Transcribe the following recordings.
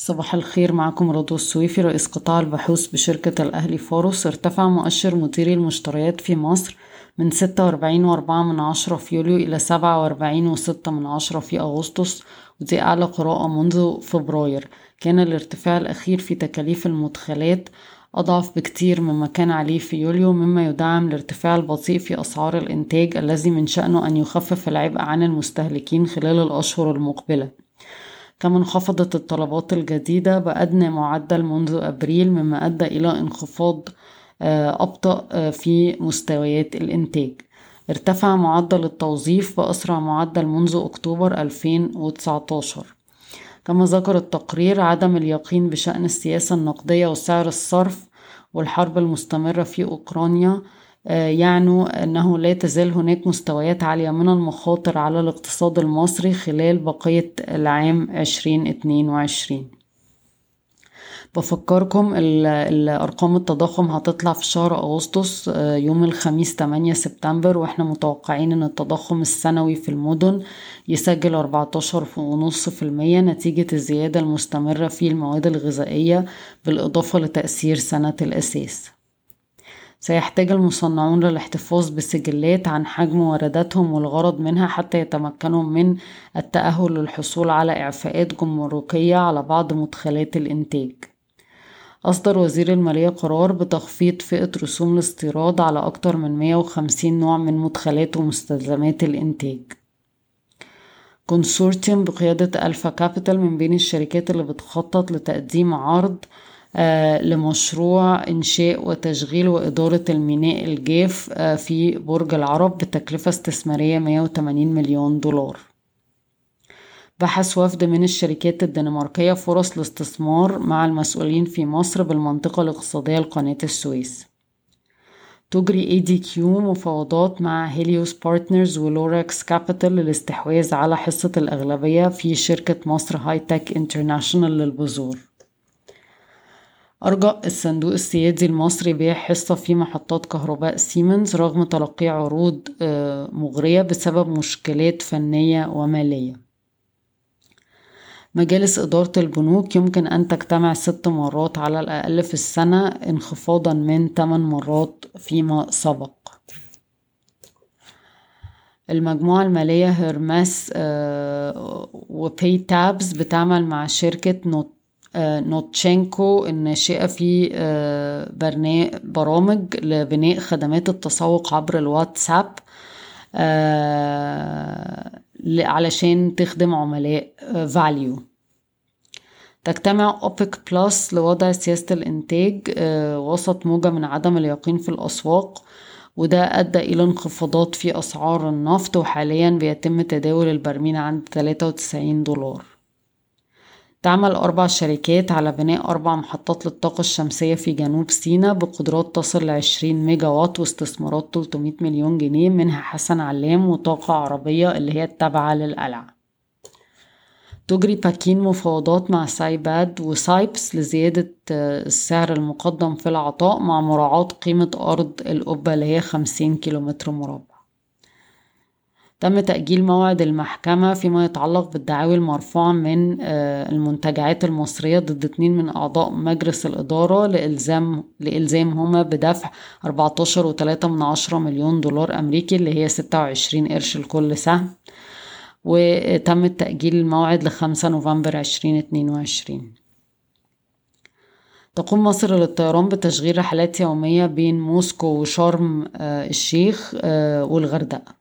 صباح الخير معكم رضوى السويفي رئيس قطاع البحوث بشركة الأهلي فاروس ارتفع مؤشر مديري المشتريات في مصر من ستة وأربعين وأربعة من عشرة في يوليو إلى سبعة وأربعين وستة من عشرة في أغسطس ودي أعلى قراءة منذ فبراير. كان الارتفاع الأخير في تكاليف المدخلات أضعف بكتير مما كان عليه في يوليو مما يدعم الارتفاع البطيء في أسعار الإنتاج الذي من شأنه أن يخفف العبء عن المستهلكين خلال الأشهر المقبلة. كما انخفضت الطلبات الجديدة بأدنى معدل منذ أبريل مما أدى إلى انخفاض آه، أبطأ آه، في مستويات الإنتاج. ارتفع معدل التوظيف بأسرع معدل منذ أكتوبر 2019 كما ذكر التقرير عدم اليقين بشأن السياسة النقدية وسعر الصرف والحرب المستمرة في أوكرانيا يعنوا أنه لا تزال هناك مستويات عالية من المخاطر على الاقتصاد المصري خلال بقية العام 2022 بفكركم الأرقام التضخم هتطلع في شهر أغسطس آه، يوم الخميس 8 سبتمبر وإحنا متوقعين أن التضخم السنوي في المدن يسجل 14.5% نتيجة الزيادة المستمرة في المواد الغذائية بالإضافة لتأثير سنة الأساس. سيحتاج المصنعون للاحتفاظ بسجلات عن حجم وارداتهم والغرض منها حتى يتمكنوا من التأهل للحصول على إعفاءات جمركية على بعض مدخلات الإنتاج. أصدر وزير المالية قرار بتخفيض فئة رسوم الاستيراد على أكثر من 150 نوع من مدخلات ومستلزمات الإنتاج. consortium بقيادة Alpha Capital من بين الشركات اللي بتخطط لتقديم عرض لمشروع إنشاء وتشغيل وإدارة الميناء الجاف آه، في برج العرب بتكلفة استثمارية 180 مليون دولار. بحث وفد من الشركات الدنماركية فرص الاستثمار مع المسؤولين في مصر بالمنطقة الاقتصادية لقناة السويس. تجري ADQ مفاوضات مع Helios Partners و Lorax Capital للاستحواذ على حصة الأغلبية في شركة مصر Hytech International للبذور. أرجأ الصندوق السيادي المصري بيع حصة في محطات كهرباء سيمنز رغم تلقي عروض آه، مغرية بسبب مشكلات فنية ومالية. مجالس إدارة البنوك يمكن أن تجتمع ست مرات على الأقل في السنة انخفاضا من 8 مرات فيما سبق. المجموعة المالية هيرميس و PayTabs بتعمل مع شركة نوت نوتشينكو الناشئة في آه، برامج لبناء خدمات التسوق عبر الواتساب آه، علشان تخدم عملاء valU تجتمع أوبك plus لوضع سياسة الإنتاج وسط موجة من عدم اليقين في الأسواق وده أدى إلى انخفاضات في أسعار النفط وحاليا بيتم تداول البرميل عند 93 دولار. تعمل أربع شركات على بناء أربع محطات للطاقة الشمسية في جنوب سيناء بقدرات تصل لعشرين ميجا وات واستثمارات 300 مليون جنيه منها حسن علام وطاقة عربية اللي هي التابعة للقلعة. تجري باكين مفاوضات مع سايباد وسايبس لزيادة السعر المقدم في العطاء مع مراعاة قيمة أرض القبة اللي هي خمسين كيلومتر مربع. تم تأجيل موعد المحكمة فيما يتعلق بالدعاوي المرفوعة من آه، المنتجعات المصرية ضد اتنين من أعضاء مجلس الإدارة لإلزام لإلزامهما بدفع 14.3 من عشرة مليون دولار أمريكي اللي هي 26 قرش لكل سهم. وتم تأجيل الموعد لخمسة نوفمبر 2022 تقوم مصر للطيران بتشغيل رحلات يومية بين موسكو وشرم آه، الشيخ آه، والغردقة.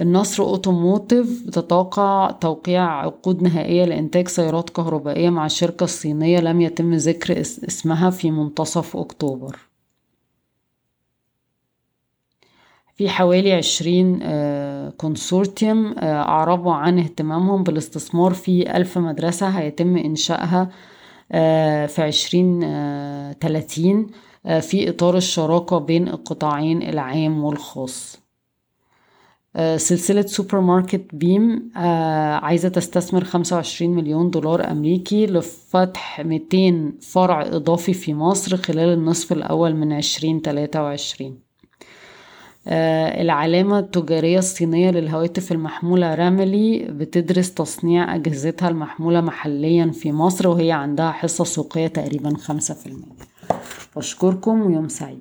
النصر أوتوموتيف بتتوقع توقيع عقود نهائية لإنتاج سيارات كهربائية مع شركة صينية لم يتم ذكر اسمها في منتصف أكتوبر. في حوالي عشرين consortium آه، آه، أعربوا عن اهتمامهم بالاستثمار في ألف مدرسة هيتم إنشائها آه، في عشرين تلاتين في إطار الشراكة بين القطاعين العام والخاص. سلسلة سوبر ماركت بيم آه، عايزة تستثمر 25 مليون دولار أمريكي لفتح 200 فرع إضافي في مصر خلال النصف الأول من 2023 العلامة التجارية الصينية للهواتف المحمولة راملي بتدرس تصنيع أجهزتها المحمولة محليا في مصر وهي عندها حصة سوقية تقريبا خمسة في المية. بشكركم ويوم سعيد.